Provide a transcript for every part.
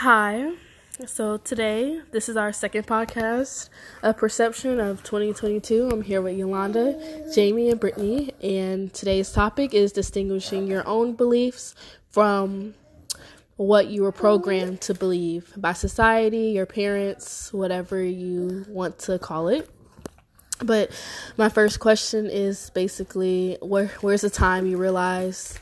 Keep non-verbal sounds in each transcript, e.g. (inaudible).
Hi. So today, this is our second podcast, A Perception of 2022. I'm here with Yolanda, Jamie, and Brittany, and today's topic is distinguishing your own beliefs from what you were programmed to believe by society, your parents, whatever you want to call it. But my first question is basically where where's the time you realize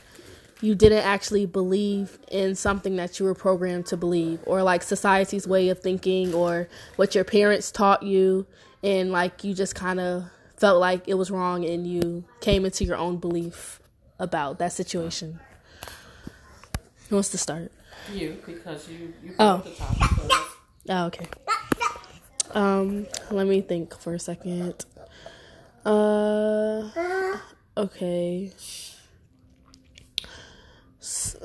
you didn't actually believe in something that you were programmed to believe or like society's way of thinking or what your parents taught you and like you just kind of felt like it was wrong and you came into your own belief about that situation. Who wants to start? You, because you, you Oh. the topic. So Oh, okay. Um, let me think for a second. Uh, okay.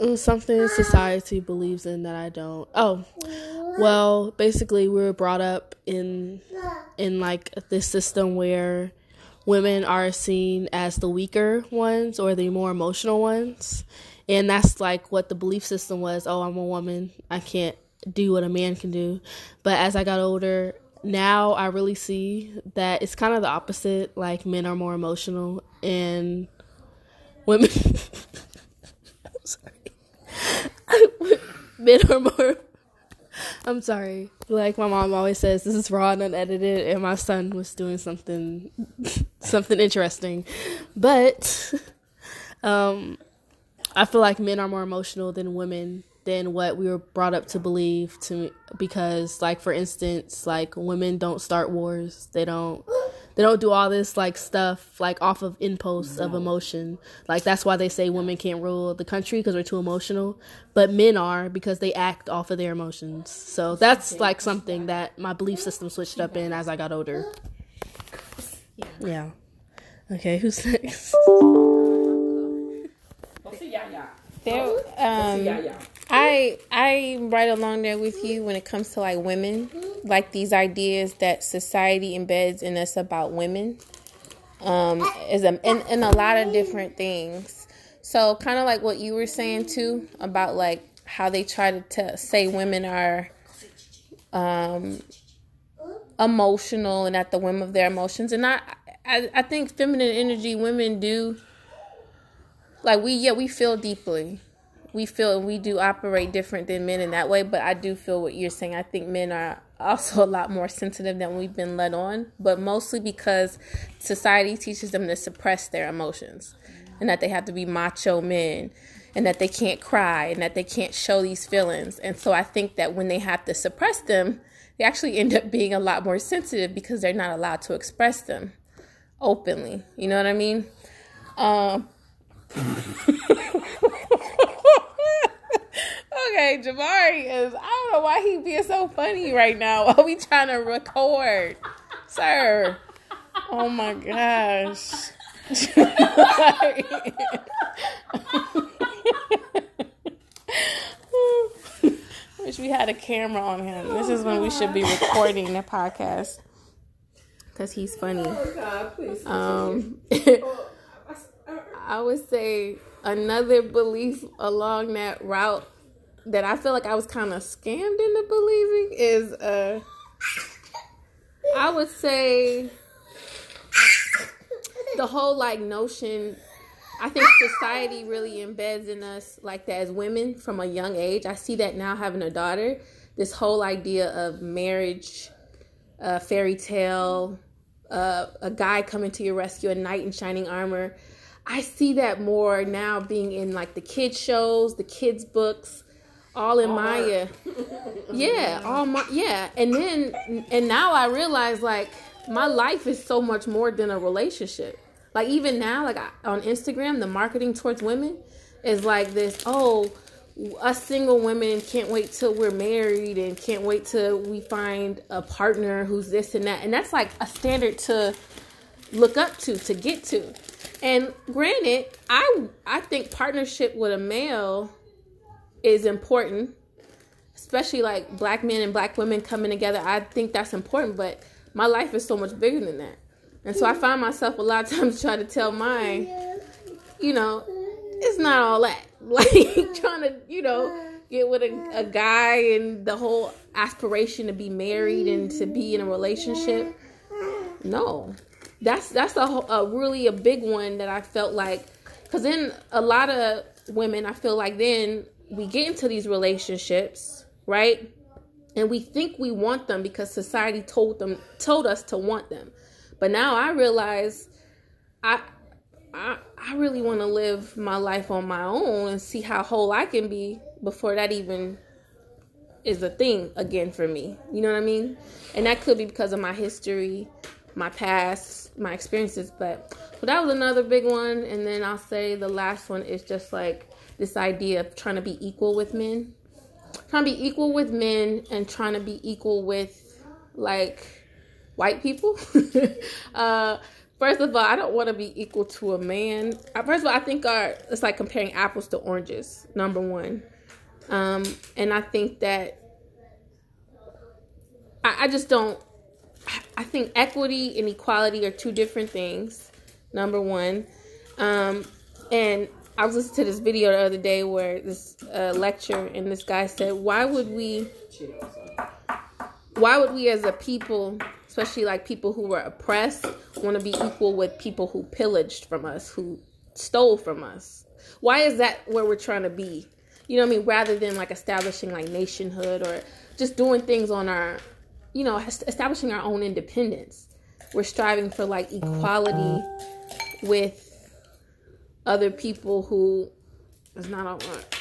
Uh, something society believes in that I don't. Oh, well, basically, we were brought up in in like this system where women are seen as the weaker ones or the more emotional ones. And that's like what the belief system was. Oh, I'm a woman. I can't do what a man can do. But as I got older, now I really see that it's kind of the opposite. Like men are more emotional and women. (laughs) Are more. I'm sorry. Like my mom always says, this is raw and unedited, and my son was doing something, (laughs) something interesting, but um, I feel like men are more emotional than women than what we were brought up to believe to because like for instance like women don't start wars they don't they don't do all this like stuff like off of impulse of emotion. Like that's why they say women can't rule the country because they're too emotional. But men are because they act off of their emotions. So that's like something that my belief system switched up in as i got older. Yeah. Okay who's next? Well, see, yeah, yeah. There, um, Yeah, yeah. I I'm right along there with you when it comes to like women, like these ideas that society embeds in us about women, um, is a in, in a lot of different things. So kind of like what you were saying too about like how they try to t- say women are, um, emotional and at the whim of their emotions, and I I, I think feminine energy women do like we yeah we feel deeply we feel and we do operate different than men in that way but i do feel what you're saying. I think men are also a lot more sensitive than we've been led on but mostly because society teaches them to suppress their emotions and that they have to be macho men and that they can't cry and that they can't show these feelings. And so i think that when they have to suppress them they actually end up being a lot more sensitive because they're not allowed to express them openly. You know what i mean? Um (laughs) okay, Jabari is. I don't know why he being so funny right now while we trying to record, sir. Oh my gosh. Wish we had a camera on him. This is when we should be recording the podcast because he's funny. God, please. Um, (laughs) I would say another belief along that route that I feel like I was kind of scammed into believing is uh I would say the whole like notion I think society really embeds in us like that as women from a young age. I see that now having a daughter. This whole idea of marriage, uh, fairy tale, uh, a guy coming to your rescue, a knight in shining armor. I see that more now being in like the kids shows, the kids books, all in Maya. (laughs) Yeah, all my yeah. And then and now I realize like my life is so much more than a relationship. Like even now, like I, on Instagram, the marketing towards women is like this. Oh, us single women can't wait till we're married and can't wait till we find a partner who's this and that. And that's like a standard to look up to to get to. And granted, I I think partnership with a male is important, especially like black men and black women coming together. I think that's important, but my life is so much bigger than that. And so I find myself a lot of times trying to tell mine, you know, it's not all that. (laughs) Like trying to, you know, get with a, a guy and the whole aspiration to be married and to be in a relationship. No, that's that's a, a really a big one that I felt like because then a lot of women I feel like then we get into these relationships right and we think we want them because society told them told us to want them but now I realize I I, I really want to live my life on my own and see how whole I can be before that even is a thing again for me. You know what I mean? And that could be because of my history, my past, my experiences. But so that was another big one. And then I'll say the last one is just like this idea of trying to be equal with men. Trying to be equal with men and trying to be equal with like white people. (laughs) uh, first of all, I don't want to be equal to a man. Uh, first of all, I think our it's like comparing apples to oranges. Number one, um, and I think that I, I just don't. I think equity and equality are two different things. Number one, um, and I was listening to this video the other day where this uh, lecture and this guy said, "Why would we? Why would we as a people?" especially like people who were oppressed, want to be equal with people who pillaged from us, who stole from us. Why is that where we're trying to be? You know what I mean? Rather than like establishing like nationhood or just doing things on our, you know, establishing our own independence. We're striving for like equality with other people who is not all right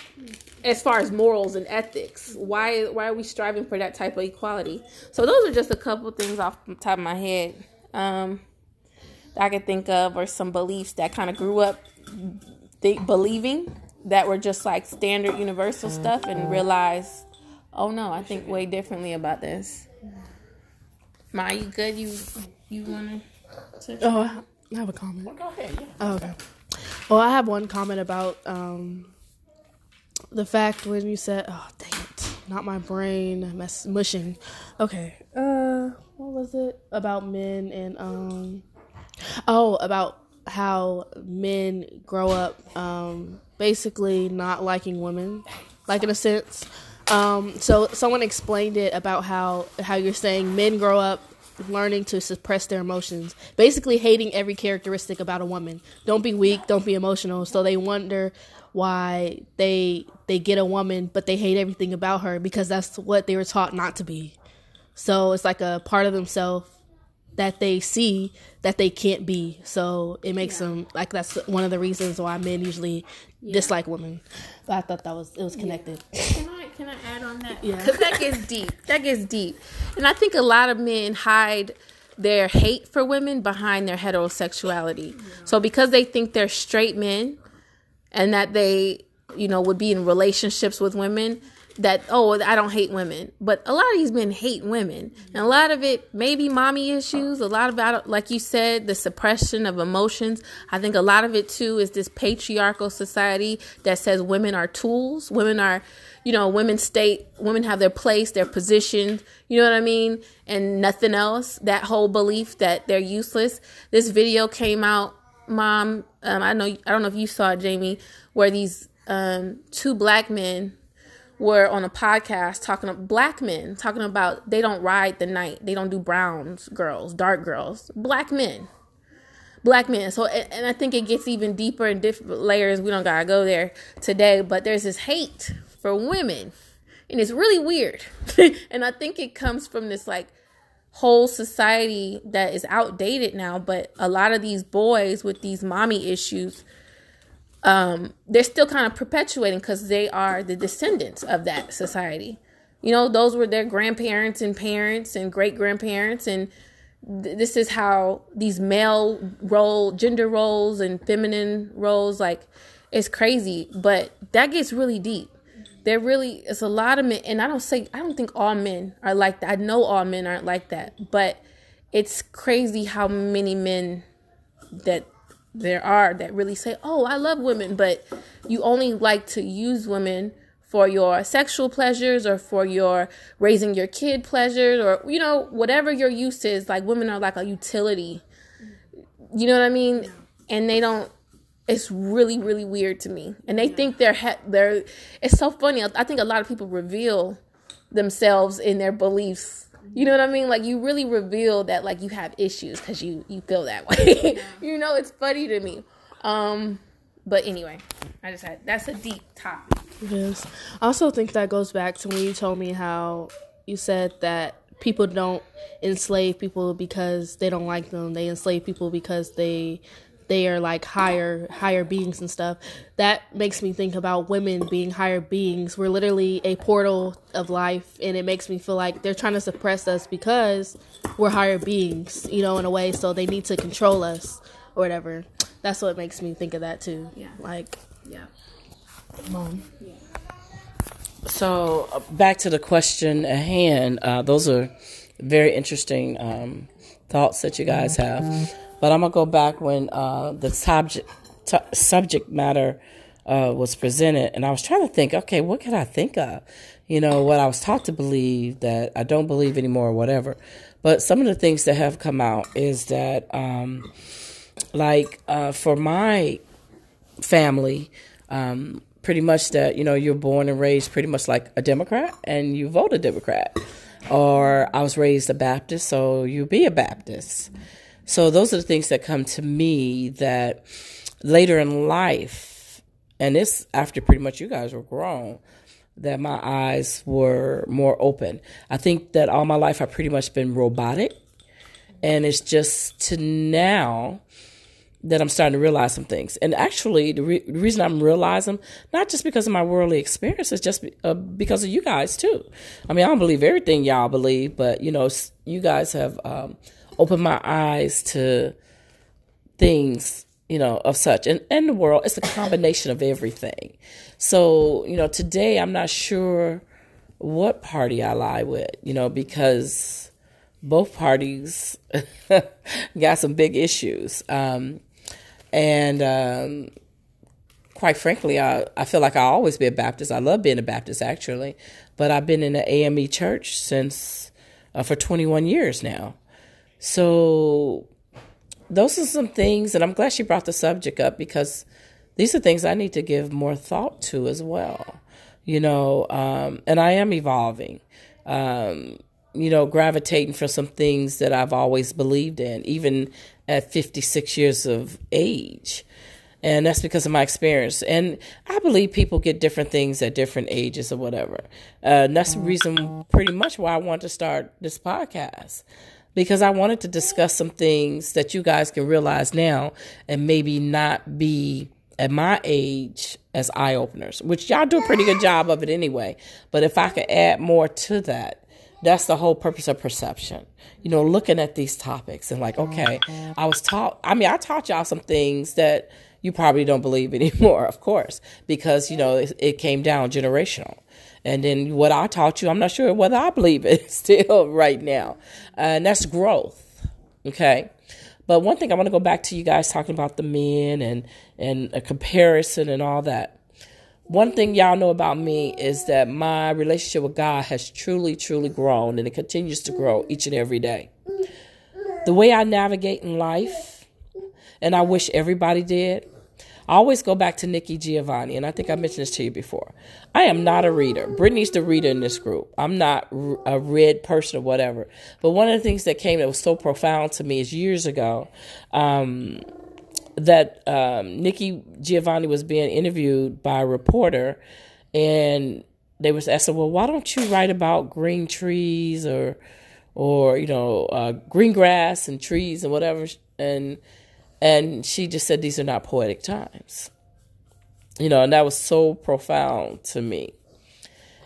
as far as morals and ethics. Why why are we striving for that type of equality? So those are just a couple things off the top of my head um, that i could think of or some beliefs that kind of grew up th- believing that were just like standard universal stuff and realized oh no i think way differently about this. Ma you good? You you wanna oh i have a comment. Go ahead. Yeah. oh, okay well i have one comment about um the fact when you said, "Oh, dang it, not my brain mess mushing." Okay, uh, what was it about men and um, oh, about how men grow up um basically not liking women, like in a sense. Um, so someone explained it about how how you're saying men grow up learning to suppress their emotions, basically hating every characteristic about a woman. Don't be weak, don't be emotional. So they wonder why they they get a woman but they hate everything about her because that's what they were taught not to be. So it's like a part of themselves that they see that they can't be. So it makes yeah. them like that's one of the reasons why men usually yeah. dislike women. But I thought that was it was connected. Yeah. Can I add on that? Yeah, because that gets deep. That gets deep, and I think a lot of men hide their hate for women behind their heterosexuality. So because they think they're straight men and that they, you know, would be in relationships with women that oh I don't hate women, but a lot of these men hate women, and a lot of it maybe mommy issues. A lot about like you said, the suppression of emotions. I think a lot of it too is this patriarchal society that says women are tools. Women are, you know, women state women have their place, their position. You know what I mean, and nothing else. That whole belief that they're useless. This video came out mom, um, I know I don't know if you saw it, Jamie, where these um, two black men were on a podcast talking about black men talking about they don't ride the night, they don't do browns girls, dark girls, black men, black men. So and I think it gets even deeper in different layers. We don't gotta go there today, but there's this hate for women, and it's really weird. (laughs) and I think it comes from this like whole society that is outdated now but a lot of these boys with these mommy issues um they're still kind of perpetuating because they are the descendants of that society. You know those were their grandparents and parents and great grandparents and th- this is how these male role gender roles and feminine roles like it's crazy but that gets really deep. There really is a lot of men and i don't say i don't think all men are like that. I know all men aren't like that but it's crazy how many men that there are that really say oh i love women but you only like to use women for your sexual pleasures or for your raising your kid pleasures or you know whatever your use is like women are like a utility. You know what i mean? And they don't it's really really weird to me. And they think they're he- they're it's so funny. I think a lot of people reveal themselves in their beliefs you know what i mean like you really reveal that like you have issues because you you feel that way (laughs) you know it's funny to me um but anyway i just had that's a deep topic Yes. I also think that goes back to when you told me how you said that people don't enslave people because they don't like them. They enslave people because they they are like higher higher beings and stuff. That makes me think about women being higher beings. We're literally a portal of life and it makes me feel like they're trying to suppress us because we're higher beings, you know, in a way so they need to control us or whatever. That's what makes me think of that too. Yeah. Like yeah mom. So uh, back to the question at hand. Uh, those are very interesting um, thoughts that you guys have. But I'm gonna go back when uh, the subject t- subject matter uh, was presented, and I was trying to think. Okay, what could I think of? You know, what I was taught to believe that I don't believe anymore, or whatever. But some of the things that have come out is that, um, like, uh, for my family, um, pretty much that you know you're born and raised pretty much like a Democrat and you vote a Democrat, or I was raised a Baptist, so you be a Baptist. So those are the things that come to me that later in life, and it's after pretty much you guys were grown, that my eyes were more open. I think that all my life I've pretty much been robotic, and it's just to now that I'm starting to realize some things. And actually, the, re- the reason I'm realizing, not just because of my worldly experiences, just be- uh, because of you guys too. I mean, I don't believe everything y'all believe, but you know, you guys have um, opened my eyes to things, you know, of such. And in the world, it's a combination of everything. So, you know, today I'm not sure what party I lie with, you know, because both parties (laughs) got some big issues. Um, and um, quite frankly, I, I feel like I'll always be a Baptist. I love being a Baptist, actually. But I've been in the AME church since uh, for 21 years now. So those are some things, and I'm glad she brought the subject up because these are things I need to give more thought to as well. You know, um, and I am evolving. Um, you know, gravitating for some things that I've always believed in, even at 56 years of age. And that's because of my experience. And I believe people get different things at different ages or whatever. Uh, and that's the reason, pretty much, why I want to start this podcast. Because I wanted to discuss some things that you guys can realize now and maybe not be at my age as eye openers, which y'all do a pretty good job of it anyway. But if I could add more to that, that's the whole purpose of perception. You know, looking at these topics and like, okay, I was taught, I mean, I taught y'all some things that you probably don't believe (laughs) anymore, of course, because, you know, it, it came down generational. And then what I taught you, I'm not sure whether I believe it (laughs) still right now. Uh, and that's growth. Okay. But one thing I want to go back to you guys talking about the men and, and a comparison and all that one thing y'all know about me is that my relationship with God has truly, truly grown and it continues to grow each and every day. The way I navigate in life, and I wish everybody did, I always go back to Nikki Giovanni, and I think I mentioned this to you before. I am not a reader. Brittany's the reader in this group. I'm not a read person or whatever. But one of the things that came that was so profound to me is years ago. Um, that um, Nikki Giovanni was being interviewed by a reporter, and they was asking, "Well, why don't you write about green trees or, or you know, uh, green grass and trees and whatever?" And and she just said, "These are not poetic times." You know, and that was so profound to me.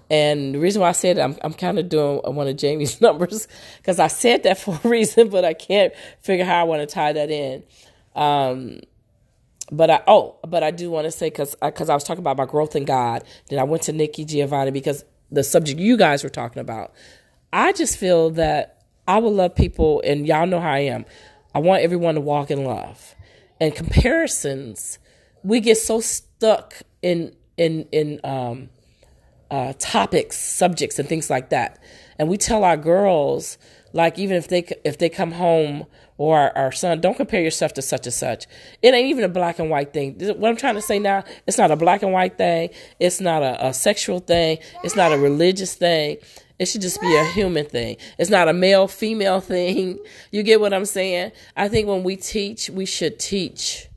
And the reason why I said it, I'm, I'm kind of doing one of Jamie's (laughs) numbers because I said that for a reason, but I can't figure how I want to tie that in. Um, but I oh, but I do want to say because because I, I was talking about my growth in God. Then I went to Nikki Giovanni because the subject you guys were talking about. I just feel that I would love people, and y'all know how I am. I want everyone to walk in love, and comparisons. We get so stuck in in in um, uh, topics, subjects, and things like that, and we tell our girls Like even if they if they come home or our, our, son, don't compare yourself to such and such. It ain't even a black and white thing. What I'm trying to say now, it's not a black and white thing. It's not a, a sexual thing. It's not a religious thing. It should just be a human thing. It's not a male female thing. You get what I'm saying? I think when we teach, we should teach.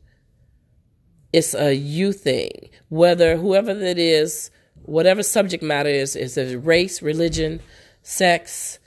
It's a you thing. Whether whoever that is, whatever subject matter is, is it race, religion, sex,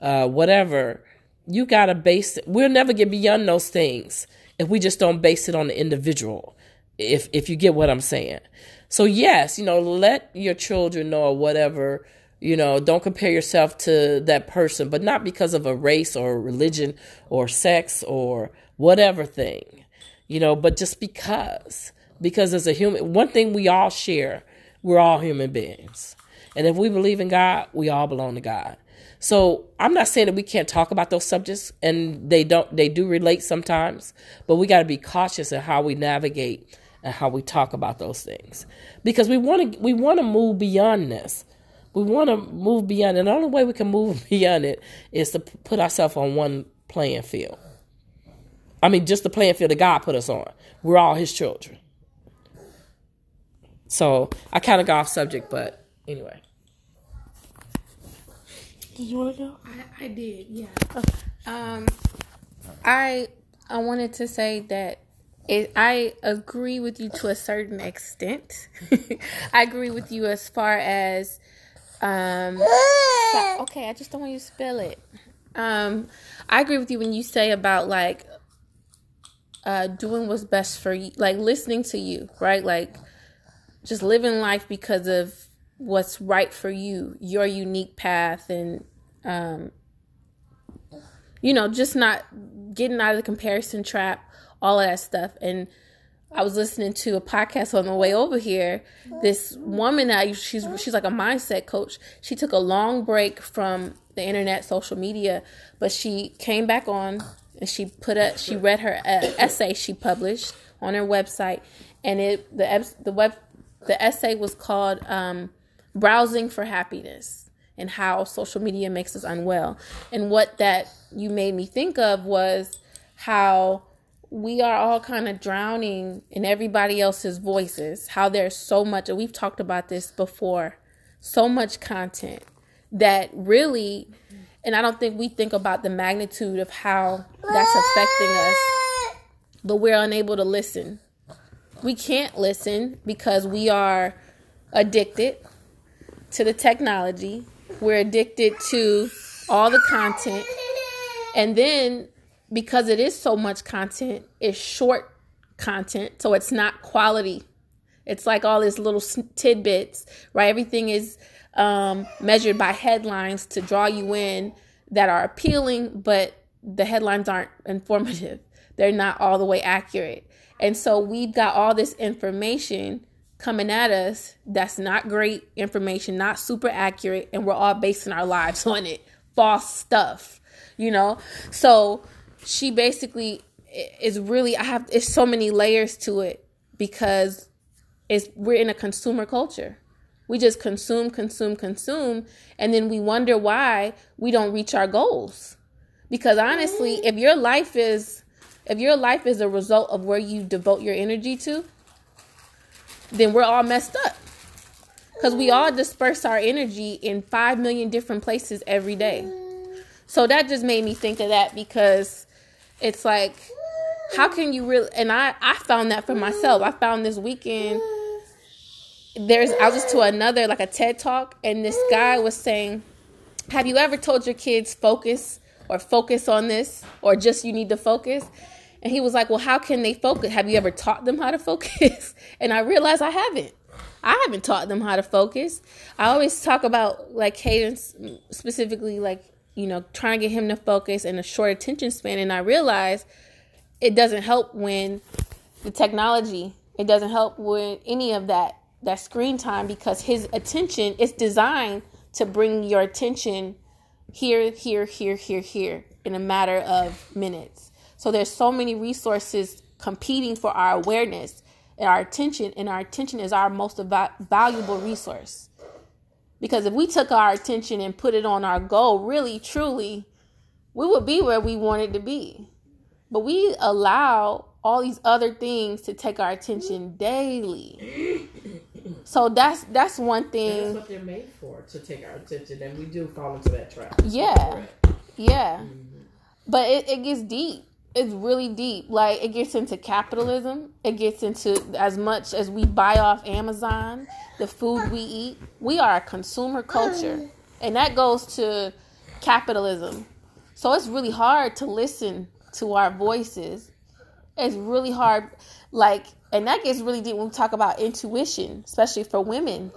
uh, whatever, you gotta base it. We'll never get beyond those things if we just don't base it on the individual. If if you get what I'm saying. So yes, you know, let your children know or whatever you know, don't compare yourself to that person, but not because of a race or religion or sex or whatever thing, you know, but just because. Because as a human, one thing we all share, we're all human beings. And if we believe in God, we all belong to God. So I'm not saying that we can't talk about those subjects and they don't they do relate sometimes, but we got to be cautious in how we navigate and how we talk about those things. Because we want to we want to move beyond this we want to move beyond it. and the only way we can move (laughs) beyond it is to put ourselves on one playing field i mean just the playing field that god put us on we're all his children so i kind of got off subject but anyway did you want to go I, I did yeah okay. um i i wanted to say that it, I agree with you to a certain extent. (laughs) I agree with you as far as um, so, okay, I just don't want you to spill it. Um, I agree with you when you say about like uh, doing what's best for you, like listening to you, right? Like just living life because of what's right for you, your unique path, and um, you know, just not getting out of the comparison trap, all of that stuff, and I was listening to a podcast on the way over here. This woman that she's she's like a mindset coach. She took a long break from the internet, social media, but she came back on and she put a she read her uh, essay she published on her website, and it the the web the essay was called um, "Browsing for Happiness." and how social media makes us unwell. And what that you made me think of was how we are all kind of drowning in everybody else's voices. How there's so much, and we've talked about this before, so much content that really, and I don't think we think about the magnitude of how that's affecting us, but we're unable to listen. We can't listen because we are addicted to the technology, we're addicted to all the content. And then because it is so much content, it's short content, so it's not quality. It's like all these little tidbits, right? Everything is um, measured by headlines to draw you in that are appealing, but the headlines aren't informative. (laughs) They're not all the way accurate. And so we've got all this information coming at us that's not great information, not super accurate, and we're all basing our lives (laughs) on it. False stuff, you know? So she basically is really I have it's so many layers to it because it's we're in a consumer culture. We just consume, consume, consume, and then we wonder why we don't reach our goals. Because honestly, mm-hmm. if your life is if your life is a result of where you devote your energy to, then we're all messed up. Because we all mm-hmm. disperse our energy in 5 million different places every day. Mm-hmm. So that just made me think of that because it's like how can you really and i i found that for myself. I found this weekend there's i was to another like a ted talk and this guy was saying have you ever told your kids focus or focus on this or just you need to focus? And he was like well how can they focus? Have you ever taught them how to focus? (laughs) And i realized i haven't. I haven't taught them how to focus. I always talk about like cadence specifically like you know, trying to get him to focus and a short attention span. And I realized it doesn't help when the technology, it doesn't help with any of that that screen time because his attention is designed to bring your attention here, here, here, here, here in a matter of minutes. So there's so many resources competing for our awareness and our attention, and our attention is our most valuable resource. Because if we took our attention and put it on our goal, really, truly, we would be where we wanted to be. But we allow all these other things to take our attention daily. So that's that's one thing. That's what they're made for to take our attention, and we do fall into that trap. Yeah, yeah. Mm-hmm. But it, it gets deep. It's really deep. Like it gets into capitalism. It gets into as much as we buy off Amazon, the food we eat. We are a consumer culture, and that goes to capitalism. So it's really hard to listen to our voices. It's really hard, like, and that gets really deep when we talk about intuition, especially for women.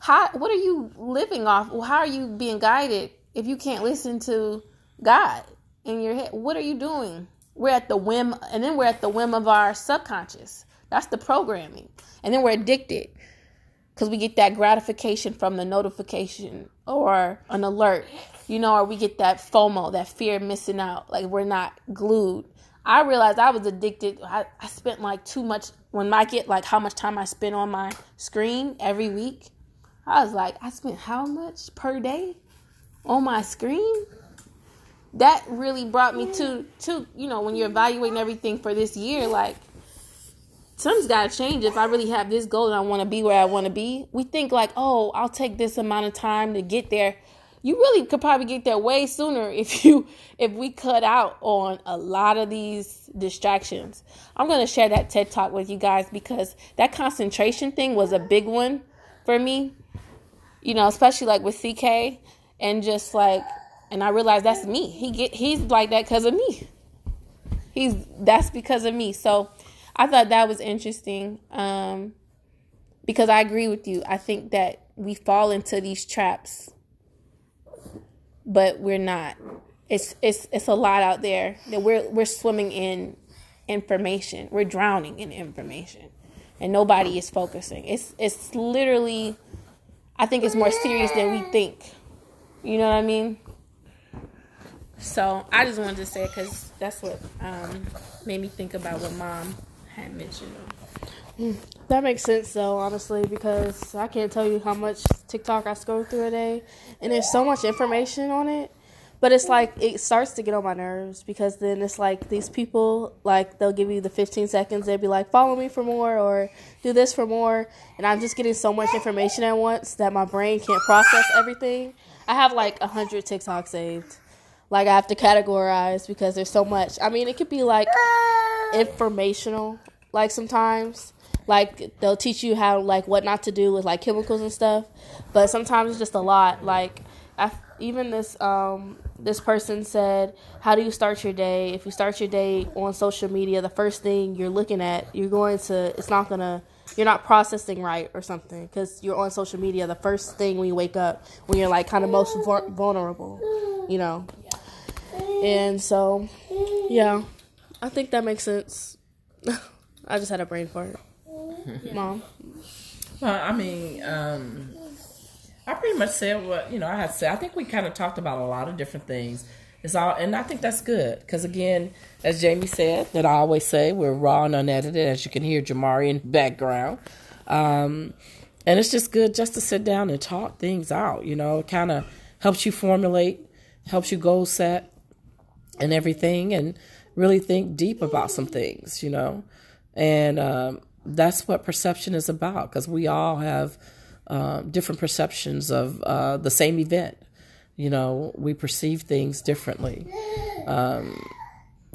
How what are you living off? How are you being guided if you can't listen to God in your head? What are you doing? We're at the whim, and then we're at the whim of our subconscious. That's the programming, and then we're addicted because we get that gratification from the notification or an alert, you know, or we get that FOMO, that fear of missing out, like we're not glued. I realized I was addicted. I, I spent like too much when I get like how much time I spend on my screen every week. I was like, I spent how much per day on my screen? That really brought me to to you know when you're evaluating everything for this year, like something's got to change if I really have this goal and I want to be where I want to be. We think like, oh, I'll take this amount of time to get there. You really could probably get there way sooner if (laughs) you if we cut out on a lot of these distractions. I'm going to share that TED talk with you guys because that concentration thing was a big one for me. You know, especially like with CK and just like and I realized that's me. He get he's like that cuz of me. He's that's because of me. So I thought that was interesting um, because I agree with you. I think that we fall into these traps, but we're not. It's it's it's a lot out there that we're we're swimming in information. We're drowning in information, and nobody is focusing. It's it's literally. I think it's more serious than we think. You know what I mean? So I just wanted to say because that's what um, made me think about what mom had mentioned. That makes sense though, honestly, because I can't tell you how much TikTok I scroll through a day, and there's so much information on it. But it's like it starts to get on my nerves because then it's like these people like they'll give you the 15 seconds. They'll be like, "Follow me for more" or "Do this for more," and I'm just getting so much information at once that my brain can't process everything. I have like a hundred TikToks saved. Like I have to categorize because there's so much. I mean, it could be like informational like sometimes. Like they'll teach you how like what not to do with like chemicals and stuff. But sometimes it's just a lot. Like I, even this um this person said how do you start your day? If you start your day on social media the first thing you're looking at you're going to it's not gonna you're not processing right or something because you're on social media the first thing when you wake up when you're like kind of most vulnerable you know and so yeah I think that makes sense. (laughs) I just had a brain fart. Mom. Well, I mean, um, I pretty much said what you know I had to say. I think we kind of talked about a lot of different things. It's all, and I think that's good because again, as Jamie said, that I always say we're raw and unedited, as you can hear Jamari in the background. Um, and it's just good just to sit down and talk things out. You know, it kind of helps you formulate, helps you goal set, and everything, and really think deep about some things, you know. And um, that's what perception is about because we all have uh, different perceptions of uh, the same event. You know, we perceive things differently. Um,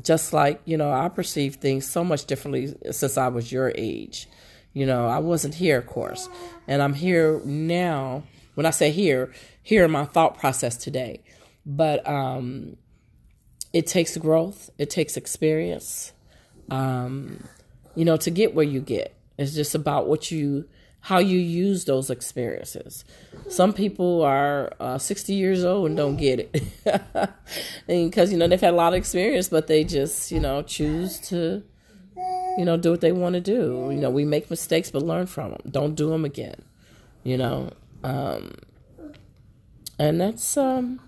just like, you know, I perceive things so much differently since I was your age. You know, I wasn't here, of course. And I'm here now. When I say here, here in my thought process today. But um, it takes growth, it takes experience, um, you know, to get where you get. It's just about what you, how you use those experiences. Some people are uh, 60 years old and don't get it (laughs) because, you know, they've had a lot of experience, but they just, you know, choose to, you know, do what they want to do. You know, we make mistakes, but learn from them. Don't do them again, you know. Um, and that's, um,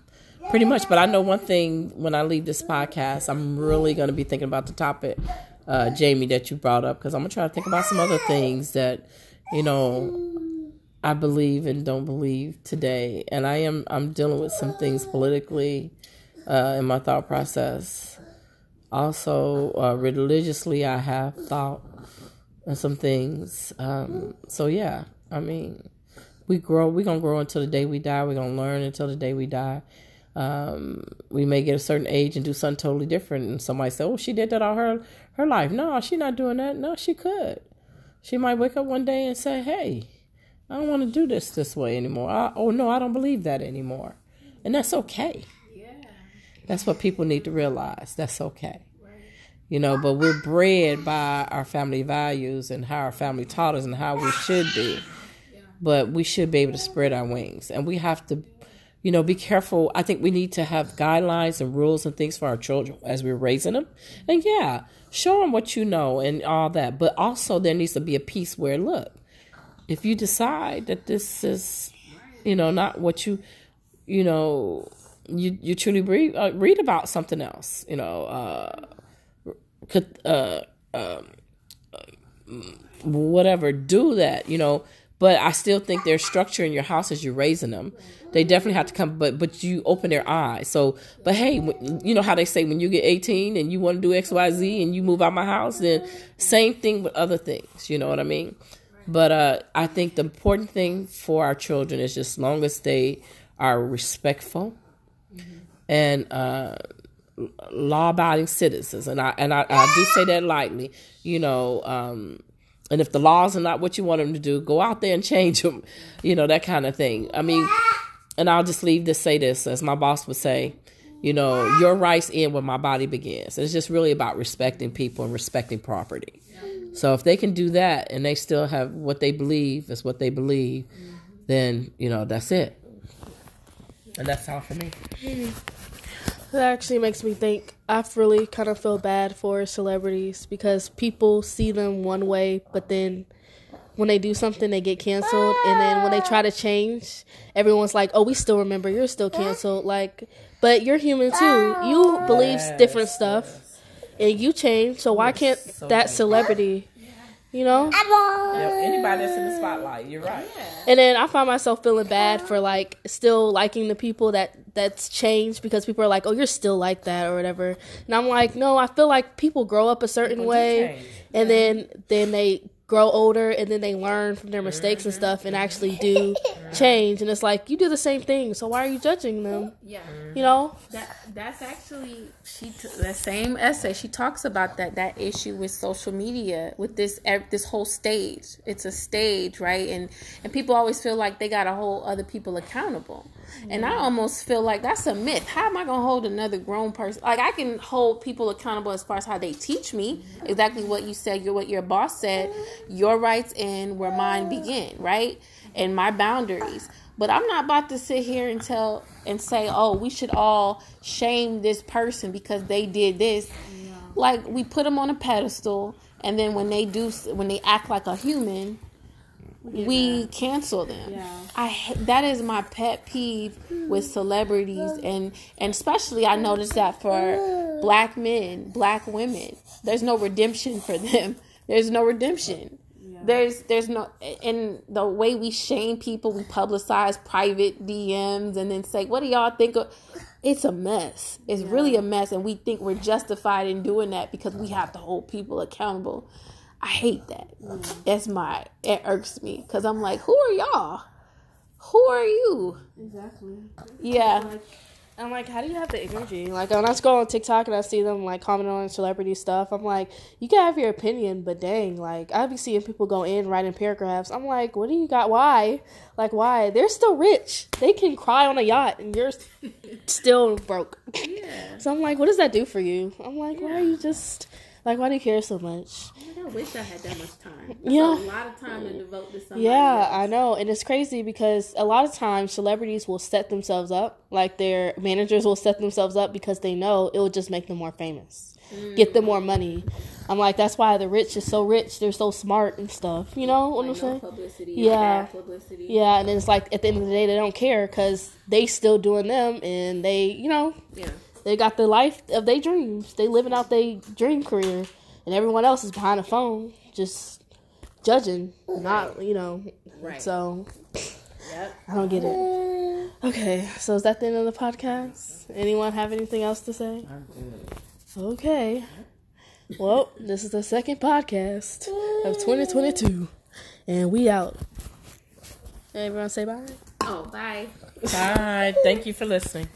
pretty much. But I know one thing when I leave this podcast, I'm really going to be thinking about the topic, uh, Jamie, that you brought up, because I'm going to try to think about some other things that, you know, I believe and don't believe today. And I am, I'm dealing with some things politically uh, in my thought process. Also, uh, religiously, I have thought and some things. Um, so yeah, I mean, we grow. We're gonna grow until the day we die. We're gonna learn until the day we die. Um, we may get a certain age and do something totally different, and somebody say, "Oh, she did that all her her life." No, she's not doing that. No, she could. She might wake up one day and say, "Hey, I don't want to do this this way anymore." I, oh no, I don't believe that anymore, and that's okay. Yeah, that's what people need to realize. That's okay. You know, but we're bred by our family values and how our family taught us and how we should be. But we should be able to spread our wings, and we have to you know, be careful. I think we need to have guidelines and rules and things for our children as we're raising them. And yeah, show them what you know and all that. But also, there needs to be a piece where, look, if you decide that this is, you know, not what you, you know, you you truly read uh, read about something else, you know, uh, could uh, um, whatever, do that, you know. But I still think there's structure in your house as you're raising them they definitely have to come, but but you open their eyes. So, but hey, you know how they say when you get 18 and you want to do X, Y, Z, and you move out of my house, then same thing with other things. You know what I mean? But uh, I think the important thing for our children is just long as they are respectful mm-hmm. and uh, law-abiding citizens, and I and I, I, do say that lightly. You know. Um, and if the laws are not what you want them to do, go out there and change them. You know that kind of thing. I mean, and I'll just leave to say this, as my boss would say, you know, your rights end when my body begins. It's just really about respecting people and respecting property. So if they can do that and they still have what they believe is what they believe, then you know that's it. And that's all for me. Mm-hmm. That actually makes me think. I really kind of feel bad for celebrities because people see them one way, but then when they do something, they get canceled, and then when they try to change, everyone's like, "Oh, we still remember. You're still canceled." Like, but you're human too. You believe yes, different stuff, yes. and you change. So why can't so that celebrity? You know, yeah, anybody that's in the spotlight, you're right. And then I find myself feeling bad for like still liking the people that that's changed because people are like, "Oh, you're still like that" or whatever. And I'm like, no, I feel like people grow up a certain people way, and then then they grow older and then they learn from their mistakes and mm-hmm. stuff and actually do (laughs) change and it's like you do the same thing so why are you judging them? Yeah. You know? That that's actually she t- that same essay. She talks about that that issue with social media with this this whole stage. It's a stage right? And and people always feel like they got to hold other people accountable. And I mm-hmm. almost feel like that's a myth. How am I going to hold another grown person? Like I can hold people accountable as far as how they teach me mm-hmm. exactly what you said, you're what your boss said, mm-hmm. your rights and where mine begin, right? And my boundaries. But I'm not about to sit here and tell and say, "Oh, we should all shame this person because they did this." Like we put them on a pedestal and then when they do when they act like a human, we cancel them. Yeah. I that is my pet peeve with celebrities and and especially I noticed that for black men, black women. There's no redemption for them. (laughs) There's no redemption. There's there's no in the way we shame people, we publicize private DMs and then say, "What do y'all think of?" It's a mess. It's yeah. really a mess, and we think we're justified in doing that because we have to hold people accountable. I hate that. Mm. That's my it irks me because I'm like, who are y'all? Who are you? Exactly. Yeah. Like, I'm like, how do you have the energy? Like when I scroll on TikTok and I see them like commenting on celebrity stuff, I'm like, you can have your opinion, but dang, like I be seeing people go in writing paragraphs. I'm like, what do you got? Why? Like why? They're still rich. They can cry on a yacht, and you're still broke. Yeah. (laughs) so I'm like, what does that do for you? I'm like, yeah. why are you just like, why do you care so much? I wish I had that much time. That's yeah, a lot of time to devote to something. Yeah, else. I know, and it's crazy because a lot of times celebrities will set themselves up, like their managers will set themselves up because they know it will just make them more famous, mm. get them more money. I'm like, that's why the rich is so rich. They're so smart and stuff. You know what like I'm saying? publicity, yeah, publicity. Yeah, and it's like at the end of the day, they don't care because they still doing them, and they, you know, yeah they got the life of their dreams. They living out their dream career, and everyone else is behind a phone, just judging, not you know. Right. So, Yep. I don't get it. Okay, so is that the end of the podcast? Anyone have anything else to say? Okay. Well, this is the second podcast of 2022, and we out. Everyone say bye. Oh, bye. Bye. Thank you for listening.